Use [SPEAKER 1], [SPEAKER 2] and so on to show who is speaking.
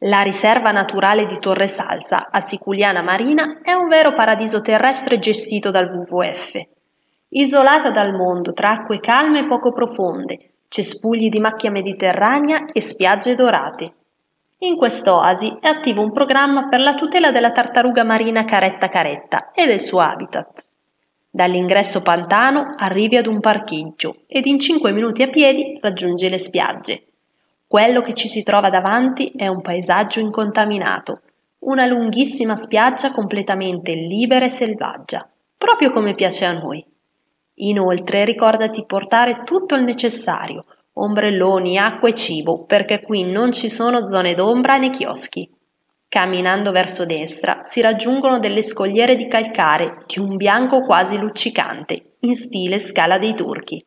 [SPEAKER 1] La riserva naturale di Torre Salsa a Siculiana Marina è un vero paradiso terrestre gestito dal WWF. Isolata dal mondo tra acque calme e poco profonde, cespugli di macchia mediterranea e spiagge dorate. In quest'oasi è attivo un programma per la tutela della tartaruga marina caretta caretta e del suo habitat. Dall'ingresso pantano arrivi ad un parcheggio ed in 5 minuti a piedi raggiungi le spiagge. Quello che ci si trova davanti è un paesaggio incontaminato, una lunghissima spiaggia completamente libera e selvaggia, proprio come piace a noi. Inoltre ricordati di portare tutto il necessario, ombrelloni, acqua e cibo, perché qui non ci sono zone d'ombra né chioschi. Camminando verso destra si raggiungono delle scogliere di calcare di un bianco quasi luccicante, in stile Scala dei Turchi.